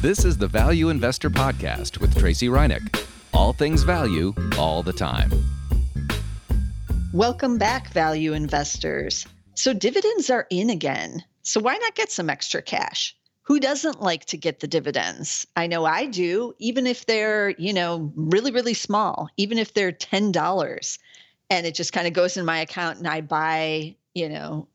This is the Value Investor Podcast with Tracey Ryniec. All things value, all the time. Welcome back, value investors. So, dividends are in again. So, why not get some extra cash? Who doesn't like to get the dividends? I know I do, even if they're, you know, really, really small, even if they're $10 and it just kind of goes in my account and I buy, you know,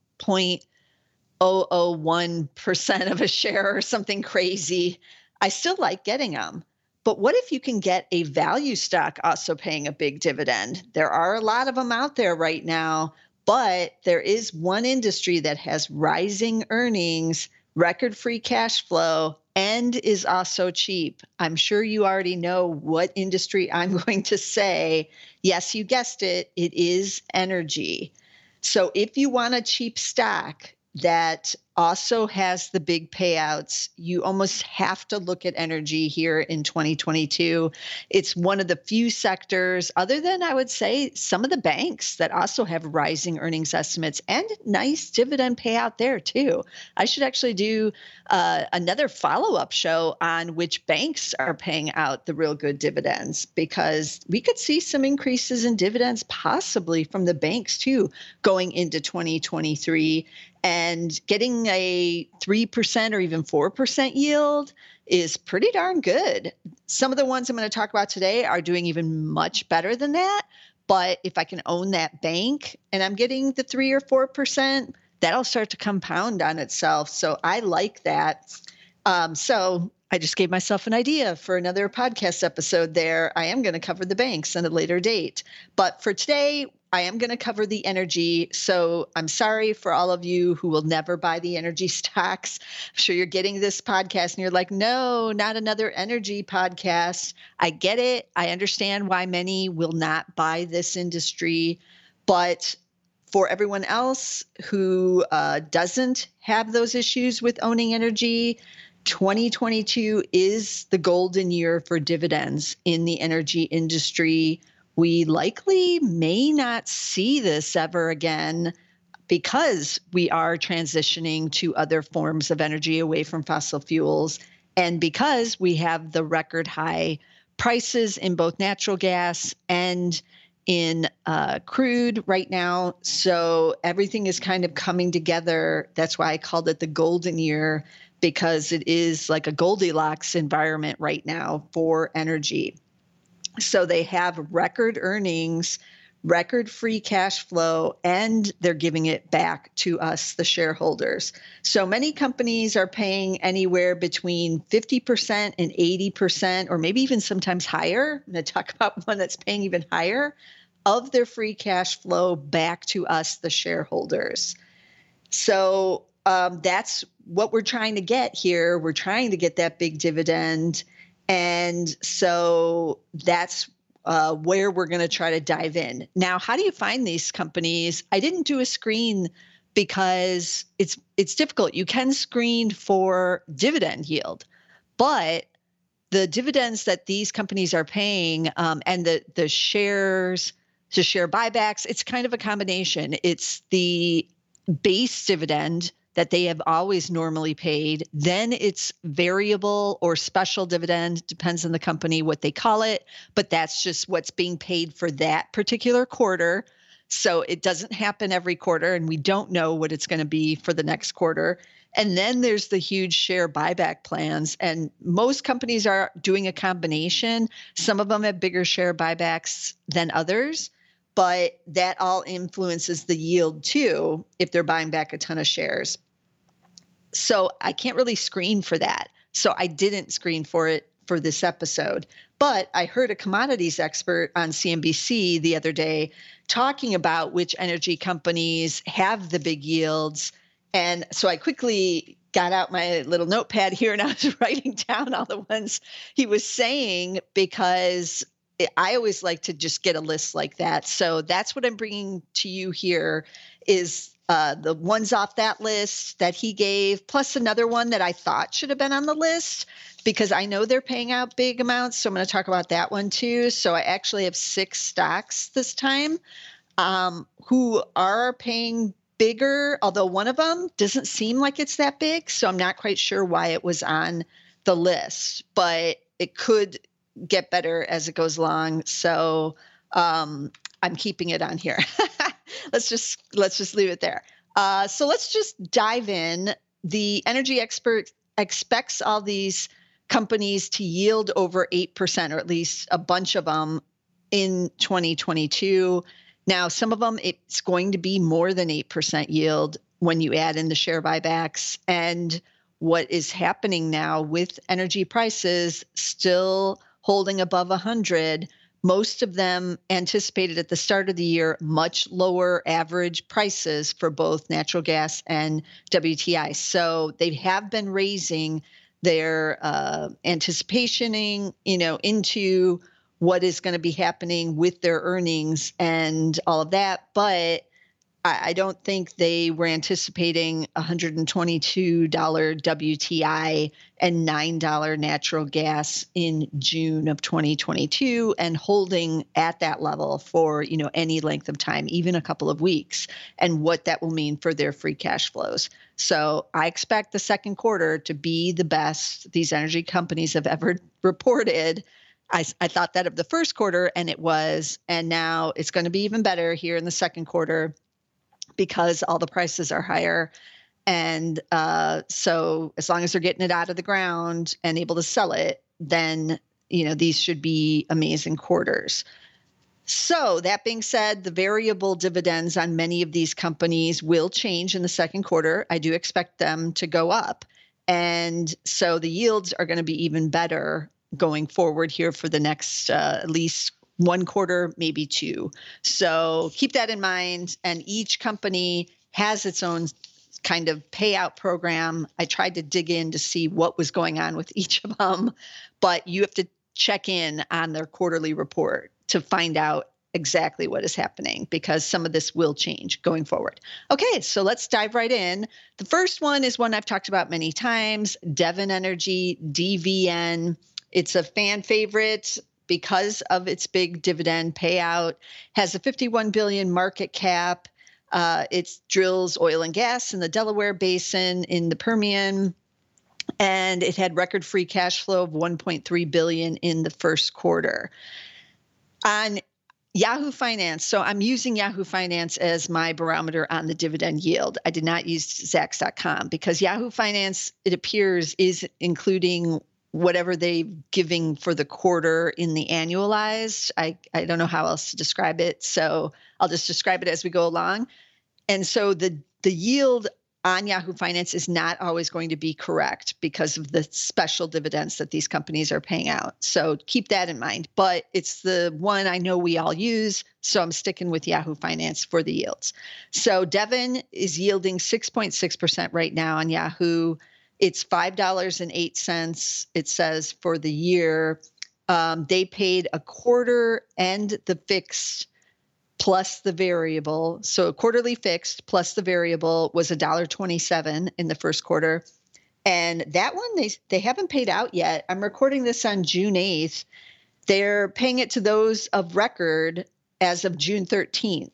0.001% of a share or something crazy. I still like getting them. But what if you can get a value stock also paying a big dividend? There are a lot of them out there right now, but there is one industry that has rising earnings, record free cash flow, and is also cheap. I'm sure you already know what industry I'm going to say. Yes, you guessed it, it is energy. So if you want a cheap stock that also has the big payouts. You almost have to look at energy here in 2022. It's one of the few sectors, other than I would say some of the banks, that also have rising earnings estimates and nice dividend payout there too. I should actually do uh, another follow up show on which banks are paying out the real good dividends because we could see some increases in dividends possibly from the banks too going into 2023 and getting a 3% or even 4% yield is pretty darn good. Some of the ones I'm going to talk about today are doing even much better than that. But if I can own that bank and I'm getting the 3 or 4%, that'll start to compound on itself. So I like that. Um, so I just gave myself an idea for another podcast episode there. I am going to cover the banks at a later date. But for today, I am going to cover the energy. So I'm sorry for all of you who will never buy the energy stocks. I'm sure you're getting this podcast and you're like, no, not another energy podcast. I get it. I understand why many will not buy this industry. But for everyone else who uh, doesn't have those issues with owning energy, 2022 is the golden year for dividends in the energy industry we likely may not see this ever again because we are transitioning to other forms of energy away from fossil fuels and because we have the record high prices in both natural gas and in uh, crude right now. So everything is kind of coming together. That's why I called it the golden year because it is like a Goldilocks environment right now for energy. So they have record earnings, record free cash flow, and they're giving it back to us, the shareholders. So many companies are paying anywhere between 50% and 80%, or maybe even sometimes higher. I'm going to talk about one that's paying even higher of their free cash flow back to us, the shareholders. So um, that's what we're trying to get here. We're trying to get that big dividend and so that's uh, where we're going to try to dive in. Now, how do you find these companies? I didn't do a screen because it's it's difficult. You can screen for dividend yield, but the dividends that these companies are paying um, and the the shares to share buybacks, it's kind of a combination. It's the base dividend that they have always normally paid. Then it's variable or special dividend, depends on the company what they call it, but that's just what's being paid for that particular quarter. So it doesn't happen every quarter, and we don't know what it's going to be for the next quarter. And then there's the huge share buyback plans. And most companies are doing a combination. Some of them have bigger share buybacks than others but that all influences the yield too if they're buying back a ton of shares. So I can't really screen for that. So I didn't screen for it for this episode. But I heard a commodities expert on CNBC the other day talking about which energy companies have the big yields. And so I quickly got out my little notepad here and I was writing down all the ones he was saying because I always like to just get a list like that. So that's what I'm bringing to you here is uh, the ones off that list that he gave, plus another one that I thought should have been on the list because I know they're paying out big amounts. So I'm going to talk about that one too. So I actually have six stocks this time um, who are paying bigger, although one of them doesn't seem like it's that big. So I'm not quite sure why it was on the list, but it could get better as it goes along. So um, I'm keeping it on here. let's just let's just leave it there. Uh, so let's just dive in. The energy expert expects all these companies to yield over 8%, or at least a bunch of them in 2022. Now, some of them, it's going to be more than 8% yield when you add in the share buybacks. And what is happening now with energy prices still holding above 100 most of them anticipated at the start of the year much lower average prices for both natural gas and WTI. So they have been raising their uh, anticipationing, you know, into what is going to be happening with their earnings and all of that. But I, I don't think they were anticipating $122 WTI and $9 natural gas in June of 2022 and holding at that level for, you know, any length of time, even a couple of weeks, and what that will mean for their free cash flows. So I expect the second quarter to be the best these energy companies have ever reported. I, I thought that of the first quarter, and it was. And now it's going to be even better here in the second quarter because all the prices are higher. And uh, so, as long as they're getting it out of the ground and able to sell it, then you know these should be amazing quarters. So, that being said, the variable dividends on many of these companies will change in the second quarter. I do expect them to go up. And so the yields are going to be even better going forward here for the next uh, at least one quarter, maybe two. So keep that in mind. And each company has its own kind of payout program. I tried to dig in to see what was going on with each of them, but you have to check in on their quarterly report to find out exactly what is happening because some of this will change going forward. Okay, so let's dive right in. The first one is one I've talked about many times Devon Energy, DVN. It's a fan favorite because of its big dividend payout, has a 51 billion market cap. Uh, it drills oil and gas in the Delaware Basin, in the Permian, and it had record free cash flow of 1.3 billion in the first quarter. On Yahoo Finance. So I'm using Yahoo Finance as my barometer on the dividend yield. I did not use Zacks.com because Yahoo Finance, it appears, is including whatever they're giving for the quarter in the annualized. I, I don't know how else to describe it. So I'll just describe it as we go along. And so the the yield on Yahoo Finance is not always going to be correct because of the special dividends that these companies are paying out. So keep that in mind. But it's the one I know we all use. So I'm sticking with Yahoo Finance for the yields. So Devon is yielding 6.6% right now on Yahoo. It's $5.08, it says, for the year. Um, they paid a quarter and the fixed plus the variable. So quarterly fixed plus the variable was $1.27 in the first quarter. And that one they they haven't paid out yet. I'm recording this on June 8th. They're paying it to those of record as of June 13th,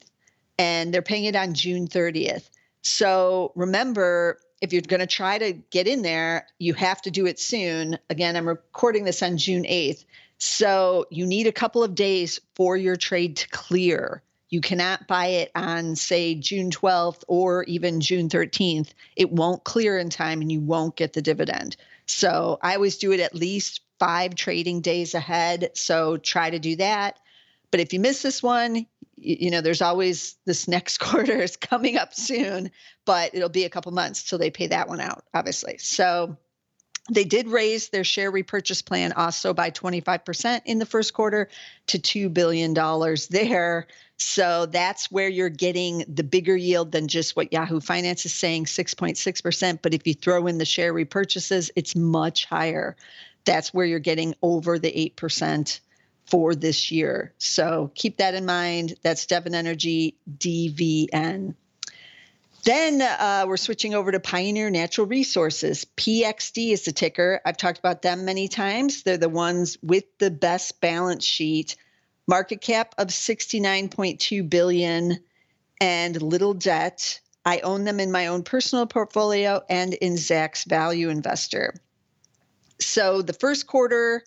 and they're paying it on June 30th. So remember, if you're going to try to get in there, you have to do it soon. Again, I'm recording this on June 8th. So you need a couple of days for your trade to clear. You cannot buy it on, say, June 12th or even June 13th. It won't clear in time and you won't get the dividend. So I always do it at least five trading days ahead. So try to do that. But if you miss this one, you know, there's always this next quarter is coming up soon, but it'll be a couple months till they pay that one out, obviously. So they did raise their share repurchase plan also by 25% in the first quarter to $2 billion there. So that's where you're getting the bigger yield than just what Yahoo Finance is saying, 6.6%. But if you throw in the share repurchases, it's much higher. That's where you're getting over the 8% for this year. So keep that in mind. That's Devon Energy DVN. Then uh, we're switching over to Pioneer Natural Resources. PXD is the ticker. I've talked about them many times. They're the ones with the best balance sheet, market cap of 69.2 billion and little debt. I own them in my own personal portfolio and in Zacks Value Investor. So the first quarter,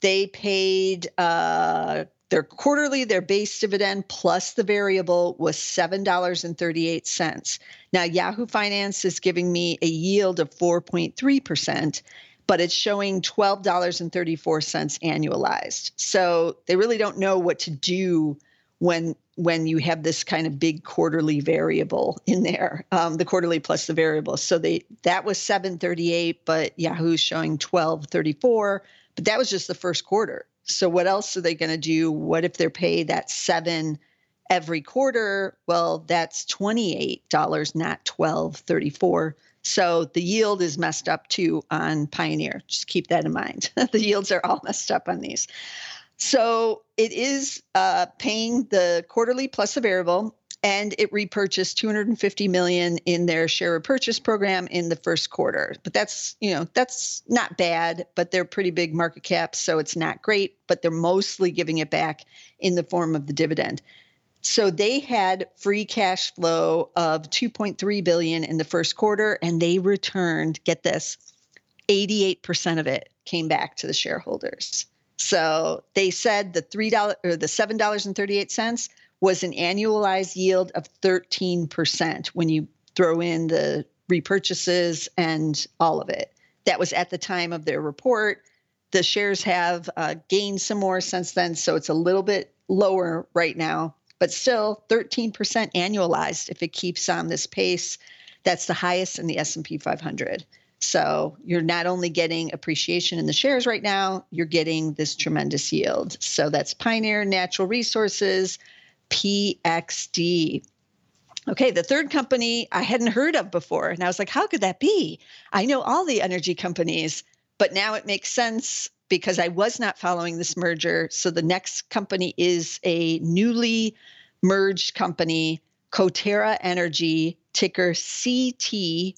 they paid uh, their quarterly, their base dividend plus the variable was $7.38. Now, Yahoo Finance is giving me a yield of 4.3%, but it's showing $12.34 annualized. So they really don't know what to do when when you have this kind of big quarterly variable in there, um, the quarterly plus the variable. So they that was 738, but Yahoo's showing 1234. But that was just the first quarter. So what else are they going to do? What if they're paid that seven every quarter? Well, that's $28, not 1234. So the yield is messed up too on Pioneer. Just keep that in mind. the yields are all messed up on these. So it is uh, paying the quarterly plus a variable and it repurchased 250 million in their share repurchase program in the first quarter. But that's you know that's not bad but they're pretty big market caps so it's not great but they're mostly giving it back in the form of the dividend. So they had free cash flow of 2.3 billion in the first quarter and they returned get this 88% of it came back to the shareholders. So they said the $3 or the $7.38 was an annualized yield of 13% when you throw in the repurchases and all of it. That was at the time of their report. The shares have uh, gained some more since then, so it's a little bit lower right now, but still 13% annualized if it keeps on this pace. That's the highest in the S&P 500. So you're not only getting appreciation in the shares right now, you're getting this tremendous yield. So that's Pioneer Natural Resources, PXD. Okay, the third company I hadn't heard of before. And I was like, how could that be? I know all the energy companies, but now it makes sense because I was not following this merger. So the next company is a newly merged company, Coterra Energy, ticker CTRA.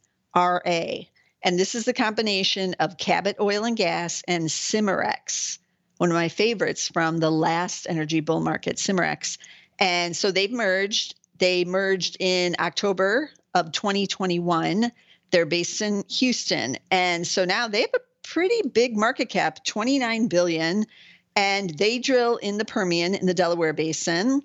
And this is the combination of Cabot Oil and Gas and Cimarex, one of my favorites from the last energy bull market, Cimarex. And so they've merged. They merged in October of 2021. They're based in Houston. And so now they have a pretty big market cap, 29 billion, and they drill in the Permian in the Delaware Basin.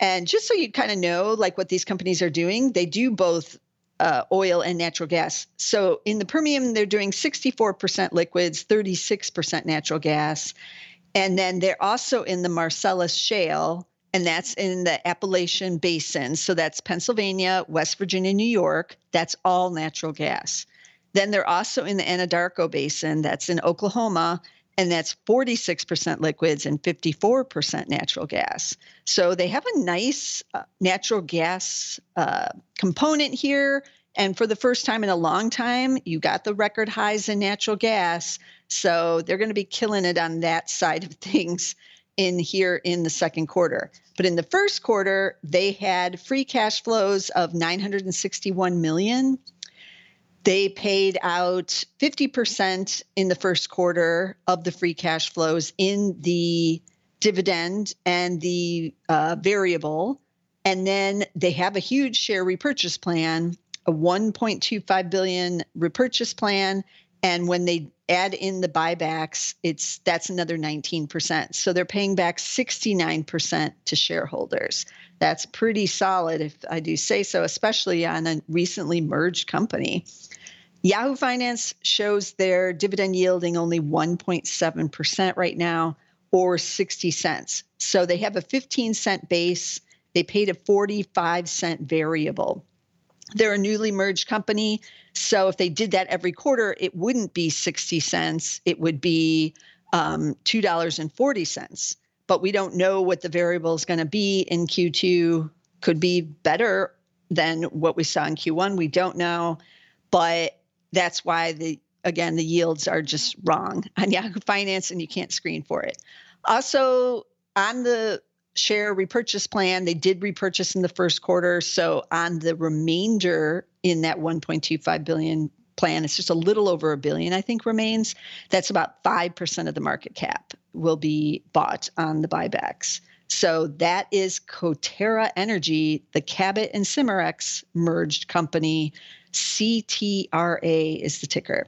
And just so you kind of know like what these companies are doing, they do both uh, oil and natural gas. So in the Permian, they're doing 64% liquids, 36% natural gas. And then they're also in the Marcellus Shale, and that's in the Appalachian Basin. So that's Pennsylvania, West Virginia, New York. That's all natural gas. Then they're also in the Anadarko Basin. That's in Oklahoma. And that's 46% liquids and 54% natural gas. So they have a nice uh, natural gas uh, component here. And for the first time in a long time, you got the record highs in natural gas. So they're going to be killing it on that side of things in here in the second quarter. But in the first quarter, they had free cash flows of 961 million. They paid out 50% in the first quarter of the free cash flows in the dividend and the uh, variable. And then they have a huge share repurchase plan, a 1.25 billion repurchase plan. And when they add in the buybacks, it's that's another 19%. So they're paying back 69% to shareholders. That's pretty solid if I do say so, especially on a recently merged company. Yahoo Finance shows their dividend yielding only 1.7% right now or 60 cents. So they have a 15 cent base, they paid a 45 cent variable. They're a newly merged company. So if they did that every quarter, it wouldn't be 60 cents. It would be um, $2.40. But we don't know what the variable is going to be in Q2. Could be better than what we saw in Q1. We don't know. But that's why the again the yields are just wrong on Yahoo Finance and you can't screen for it. Also on the share repurchase plan. They did repurchase in the first quarter. So on the remainder in that 1.25 billion plan, it's just a little over a billion, I think, remains. That's about 5% of the market cap will be bought on the buybacks. So that is Coterra Energy, the Cabot and Cimarex merged company. CTRA is the ticker.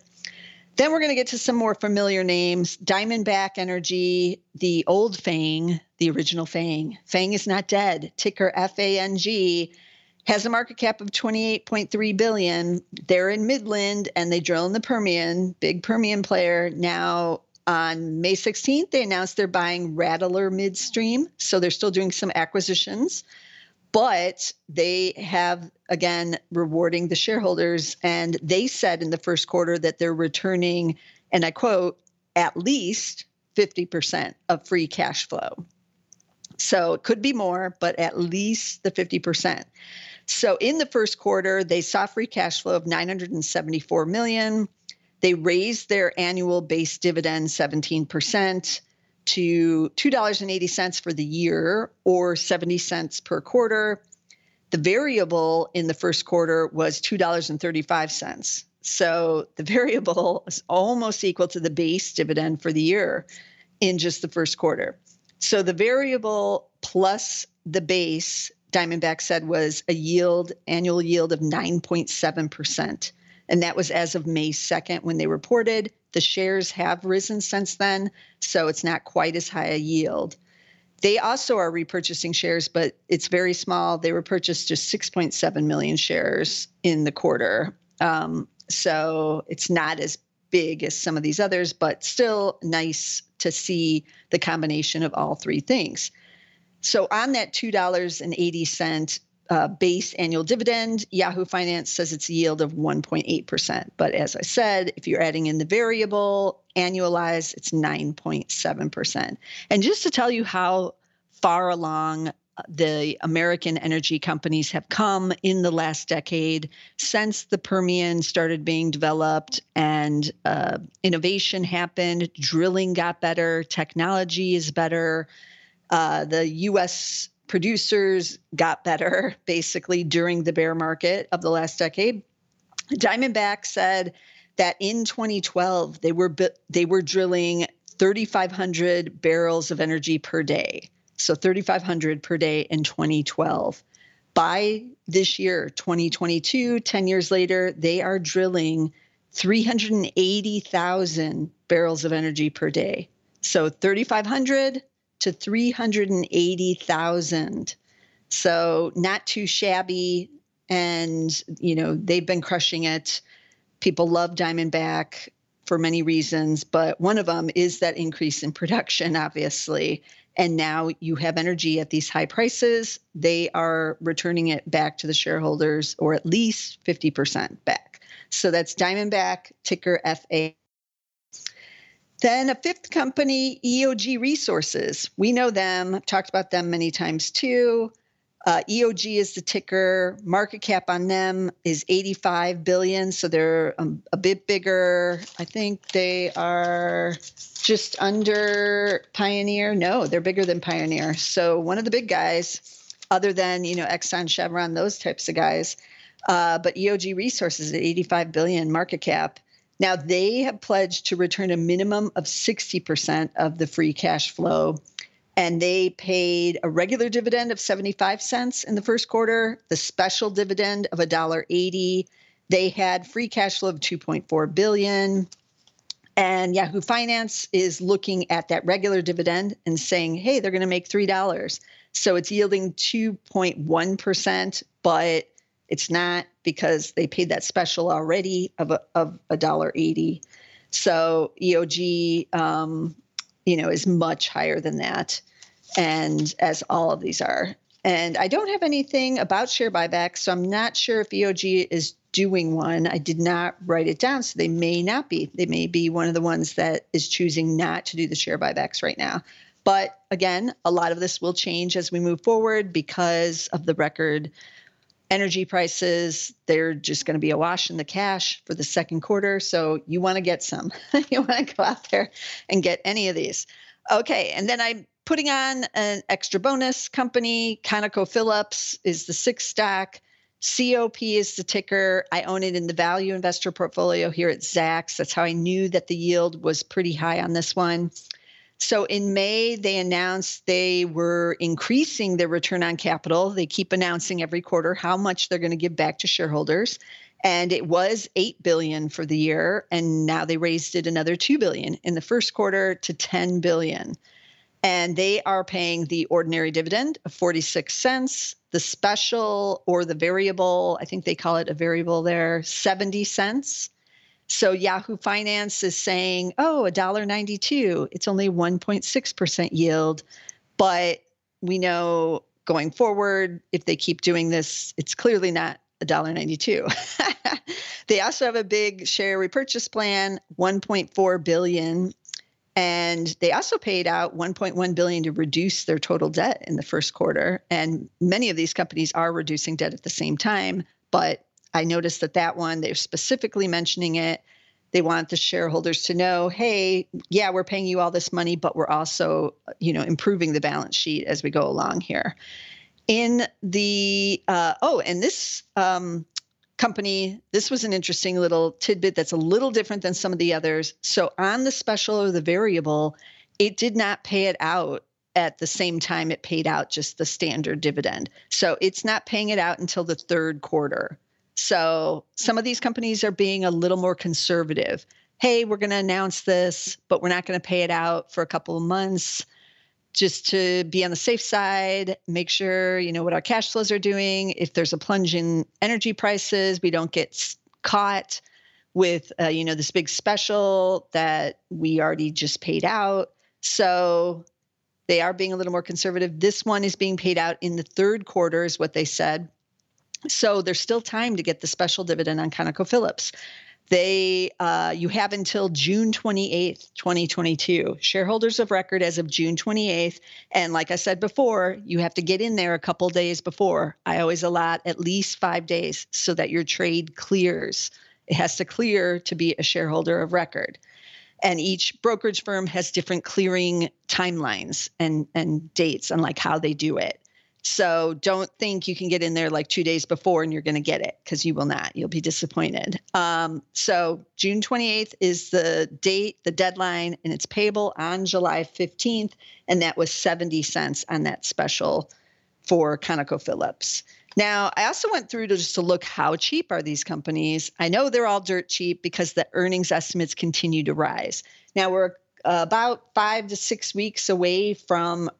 Then we're going to get to some more familiar names Diamondback Energy, the old Fang, the original Fang. Fang is not dead, ticker F A N G has a market cap of 28.3 billion. They're in Midland and they drill in the Permian, big Permian player. Now on May 16th, they announced they're buying Rattler Midstream. So they're still doing some acquisitions, but they have again rewarding the shareholders. And they said in the first quarter that they're returning, and I quote, at least 50% of free cash flow. So it could be more, but at least the 50%. So in the first quarter, they saw free cash flow of 974 million. They raised their annual base dividend 17% to $2.80 for the year or 70 cents per quarter. The variable in the first quarter was $2.35. So the variable is almost equal to the base dividend for the year in just the first quarter. So the variable plus the base Diamondback said was a yield, annual yield of 9.7%. And that was as of May 2nd when they reported. The shares have risen since then, so it's not quite as high a yield. They also are repurchasing shares, but it's very small. They repurchased just 6.7 million shares in the quarter. Um, so it's not as big as some of these others, but still nice to see the combination of all three things. So on that $2.80 uh, base annual dividend, Yahoo Finance says it's a yield of 1.8%. But as I said, if you're adding in the variable annualized, it's 9.7%. And just to tell you how far along uh, the American energy companies have come in the last decade since the Permian started being developed and uh, innovation happened, drilling got better, technology is better uh, the US producers got better basically during the bear market of the last decade. Diamondback said that in 2012 they were they were drilling 3500 barrels of energy per day. So 3500 per day in 2012. By this year, 2022, 10 years later, they are drilling 380,000 barrels of energy per day. So 3500 to 380,000. So not too shabby. And, you know, they've been crushing it. People love Diamondback for many reasons, but one of them is that increase in production, obviously. And now you have energy at these high prices. They are returning it back to the shareholders, or at least 50% back. So that's Diamondback, ticker FA then a fifth company, EOG Resources. We know them, I've talked about them many times too. Uh, EOG is the ticker. Market cap on them is 85 billion, so they're um, a bit bigger. I think they are just under Pioneer. No, they're bigger than Pioneer. So one of the big guys, other than you know Exxon, Chevron, those types of guys. Uh, but EOG Resources at 85 billion market cap. Now, they have pledged to return a minimum of 60% of the free cash flow. And they paid a regular dividend of 75 cents in the first quarter, the special dividend of $1.80. They had free cash flow of 2.4 billion. And Yahoo Finance is looking at that regular dividend and saying, hey, they're going to make $3. So it's yielding 2.1%, but it's not because they paid that special already of a of a dollar eighty. So EOG, um, you know, is much higher than that, and as all of these are. And I don't have anything about share buybacks, so I'm not sure if EOG is doing one. I did not write it down, so they may not be. They may be one of the ones that is choosing not to do the share buybacks right now. But again, a lot of this will change as we move forward because of the record energy prices they're just going to be awash in the cash for the second quarter. So you want to get some. You want to go out there and get any of these. Okay and then i'm putting on an extra bonus company conocophillips is the sixth stock cop is the ticker. I own it in the value investor portfolio here at zacks. That's how i knew that the yield was pretty high on this one so in May, they announced they were increasing their return on capital. They keep announcing every quarter how much they're going to give back to shareholders. and it was 8 billion for the year and now they raised it another 2 billion in the first quarter to 10 billion and they are paying the ordinary dividend of 46 cents the special or the variable i think they call it a variable there 70 cents so yahoo finance is saying oh $1.92 it's only 1.6% yield but we know going forward if they keep doing this it's clearly not $1.92. they also have a big share repurchase plan, 1.4 billion, and they also paid out 1.1 billion to reduce their total debt in the first quarter. And many of these companies are reducing debt at the same time, but I noticed that that one they're specifically mentioning it. They want the shareholders to know, hey, yeah, we're paying you all this money, but we're also, you know, improving the balance sheet as we go along here. In the uh, oh and this um, company this was an interesting little tidbit that's a little different than some of the others. So on the special or the variable it did not pay it out at the same time it paid out just the standard dividend. So it's not paying it out until the third quarter so some of these companies are being a little more conservative hey we're going to announce this but we're not going to pay it out for a couple of months just to be on the safe side, make sure you know what our cash flows are doing. If there's a plunge in energy prices, we don't get caught with uh, you know this big special that we already just paid out. So they are being a little more conservative. This one is being paid out in the third quarter, is what they said. So there's still time to get the special dividend on ConocoPhillips. They, uh, you have until June 28th, 2022. Shareholders of record as of June 28th. And like I said before, you have to get in there a couple days before. I always allot at least five days so that your trade clears. It has to clear to be a shareholder of record. And each brokerage firm has different clearing timelines and, and dates and like how they do it. So don't think you can get in there like two days before and you're going to get it because you will not. You'll be disappointed. Um, so June 28th is the date, the deadline, and it's payable on July 15th. And that was 70 cents on that special for ConocoPhillips. Now, I also went through to just to look how cheap are these companies. I know they're all dirt cheap because the earnings estimates continue to rise. Now we're about five to six weeks away from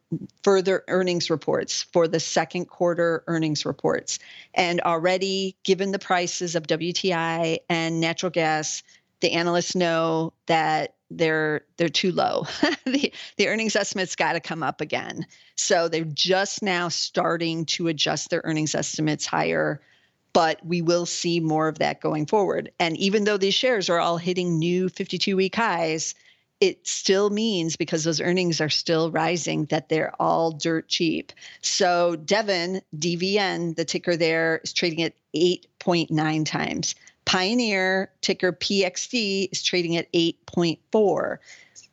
further earnings reports for the second quarter earnings reports. And already, given the prices of WTI and natural gas, the analysts know that they're they're too low. the the earnings estimates got to come up again. So they're just now starting to adjust their earnings estimates higher, but we will see more of that going forward. And even though these shares are all hitting new 52 week highs, it still means because those earnings are still rising that they're all dirt cheap. So Devon, DVN, the ticker there is trading at 8.9 times. Pioneer, ticker PXD, is trading at 8.4.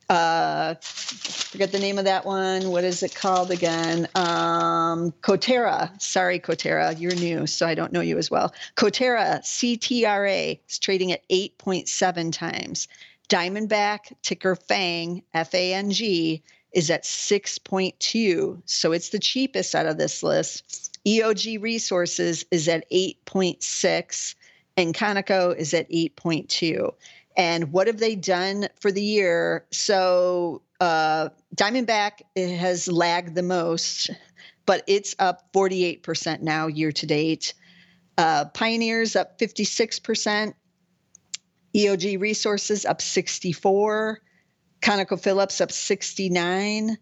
Uh, forget the name of that one. What is it called again? Um, Coterra. Sorry, Coterra, you're new, so I don't know you as well. Coterra, CTRA, is trading at 8.7 times. Diamondback, ticker FANG, F A N G, is at 6.2. So it's the cheapest out of this list. EOG Resources is at 8.6, and Conoco is at 8.2. And what have they done for the year? So uh, Diamondback has lagged the most, but it's up 48% now year to date. Uh, Pioneers up 56%, EOG Resources up 64, ConocoPhillips up 69,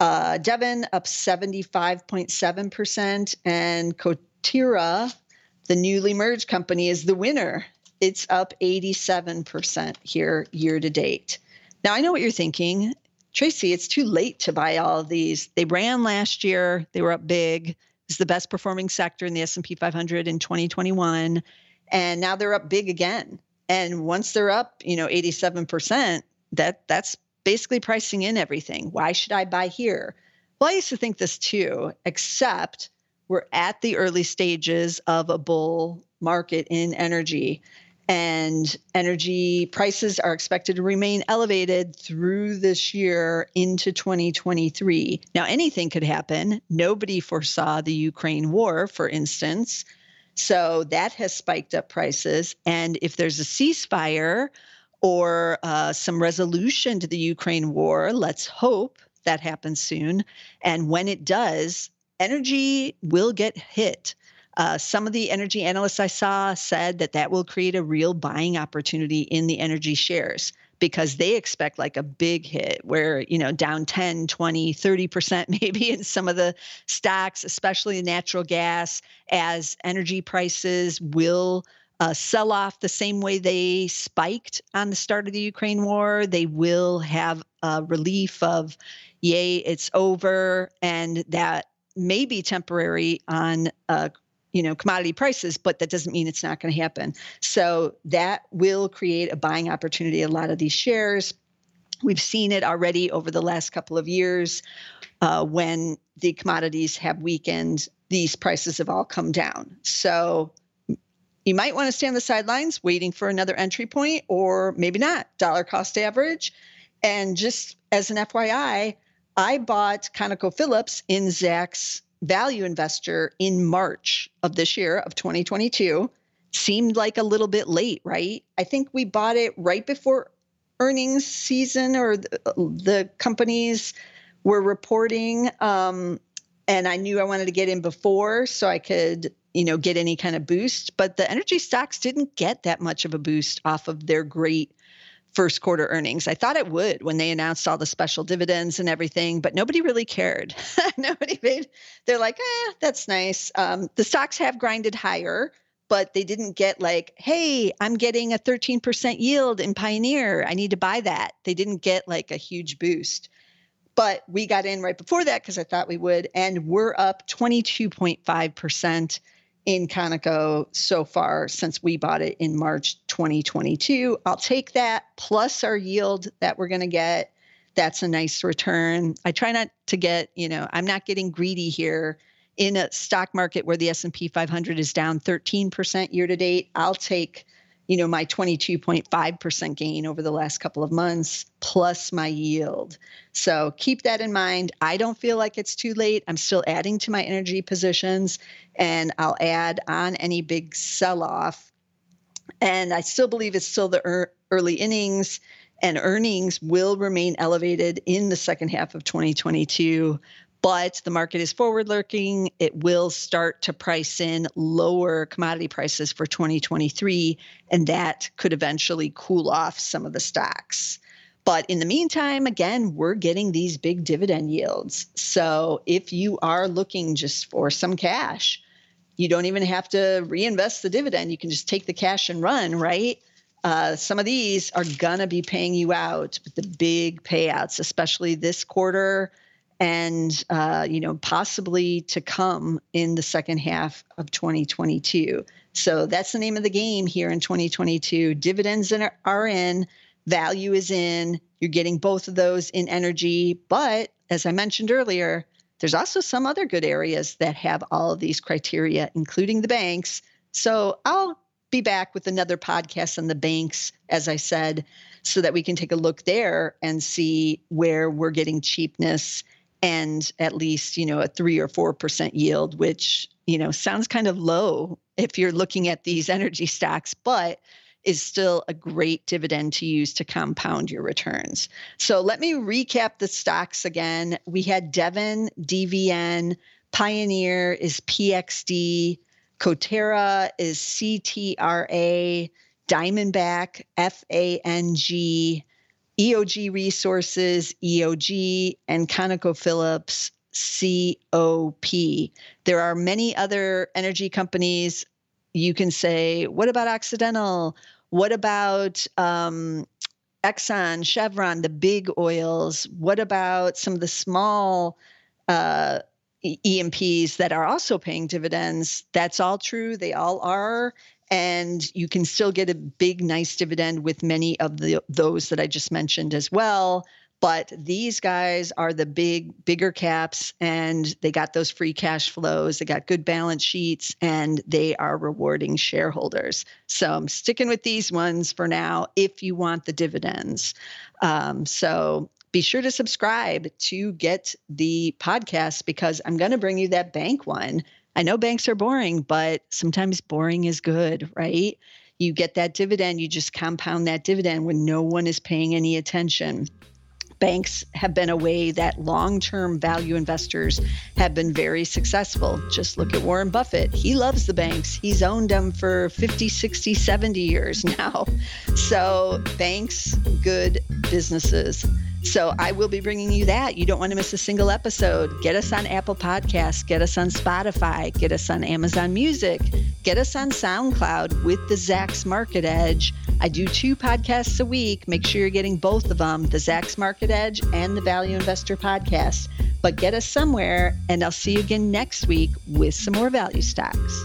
uh, Devon up 75.7%, and Coterra, the newly merged company, is the winner. It's up 87% here year to date. Now, I know what you're thinking. Tracey, it's too late to buy all of these. They ran last year. They were up big. It's the best performing sector in the S&P 500 in 2021, and now they're up big again. And once they're up, you know, 87%, that that's basically pricing in everything. Why should I buy here? Well, I used to think this too, except we're at the early stages of a bull market in energy. And energy prices are expected to remain elevated through this year into 2023. Now, anything could happen. Nobody foresaw the Ukraine war, for instance. So that has spiked up prices. And if there's a ceasefire or uh, some resolution to the Ukraine war, let's hope that happens soon. And when it does, energy will get hit. Uh, some of the energy analysts I saw said that that will create a real buying opportunity in the energy shares because they expect like a big hit where, you know, down 10, 20, 30% maybe in some of the stocks, especially natural gas, as energy prices will uh, sell off the same way they spiked on the start of the Ukraine war. They will have a relief of, yay, it's over. And that may be temporary on uh, you know commodity prices but that doesn't mean it's not going to happen. So that will create a buying opportunity a lot of these shares. We've seen it already over the last couple of years uh, when the commodities have weakened these prices have all come down. So you might want to stay on the sidelines waiting for another entry point or maybe not dollar cost average. And just as an fyi i bought conocophillips in zacks value investor in March of this year of 2022 seemed like a little bit late, right? I think we bought it right before earnings season or the, the companies were reporting. Um, and I knew I wanted to get in before so I could, you know, get any kind of boost. But the energy stocks didn't get that much of a boost off of their great first quarter earnings. I thought it would when they announced all the special dividends and everything, but nobody really cared. nobody made, they're like, eh, that's nice. Um, the stocks have grinded higher, but they didn't get like, hey, I'm getting a 13% yield in Pioneer. I need to buy that. They didn't get like a huge boost. But we got in right before that because I thought we would, and we're up 22.5% in Conoco so far since we bought it in March 2022. I'll take that plus our yield that we're going to get. That's a nice return. I try not to get, you know, I'm not getting greedy here in a stock market where the S&P 500 is down 13% year to date. I'll take you know my 22.5% gain over the last couple of months plus my yield. So keep that in mind. I don't feel like it's too late. I'm still adding to my energy positions and i'll add on any big sell off and i still believe it's still the early innings and earnings will remain elevated in the second half of 2022 but the market is forward looking. It will start to price in lower commodity prices for 2023, and that could eventually cool off some of the stocks. But in the meantime, again, we're getting these big dividend yields. So if you are looking just for some cash, you don't even have to reinvest the dividend. You can just take the cash and run, right? Uh, some of these are going to be paying you out with the big payouts, especially this quarter and uh, you know possibly to come in the second half of 2022 so that's the name of the game here in 2022 dividends are in value is in you're getting both of those in energy. But as i mentioned earlier there's also some other good areas that have all of these criteria including the banks. So i'll be back with another podcast on the banks as i said so that we can take a look there and see where we're getting cheapness and at least you know a three or four percent yield which you know sounds kind of low if you're looking at these energy stocks but is still a great dividend to use to compound your returns. So let me recap the stocks again. We had Devon, DVN, Pioneer is PXD, Coterra is CTRA, Diamondback, FANG, EOG Resources, EOG, and ConocoPhillips, COP. There are many other energy companies. You can say, what about Occidental? What about um, Exxon, Chevron, the big oils? What about some of the small uh, E&Ps that are also paying dividends? That's all true. They all are and you can still get a big nice dividend with many of the those that I just mentioned as well but these guys are the big bigger caps and they got those free cash flows they got good balance sheets and they are rewarding shareholders so i'm sticking with these ones for now if you want the dividends um, so be sure to subscribe to get the podcast because i'm going to bring you that bank one I know banks are boring, but sometimes boring is good, right? You get that dividend, you just compound that dividend when no one is paying any attention banks have been a way that long term value investors have been very successful. Just look at Warren Buffett. He loves the banks, he's owned them for 50, 60, 70 years now. So, banks, good businesses. So I will be bringing you that. You don't want to miss a single episode. Get us on Apple Podcasts, get us on Spotify, get us on Amazon Music, get us on SoundCloud with the Zacks Market Edge. I do two podcasts a week. Make sure you're getting both of them, the Zacks Market Edge and the Value Investor Podcast. But get us somewhere, and I'll see you again next week with some more value stocks.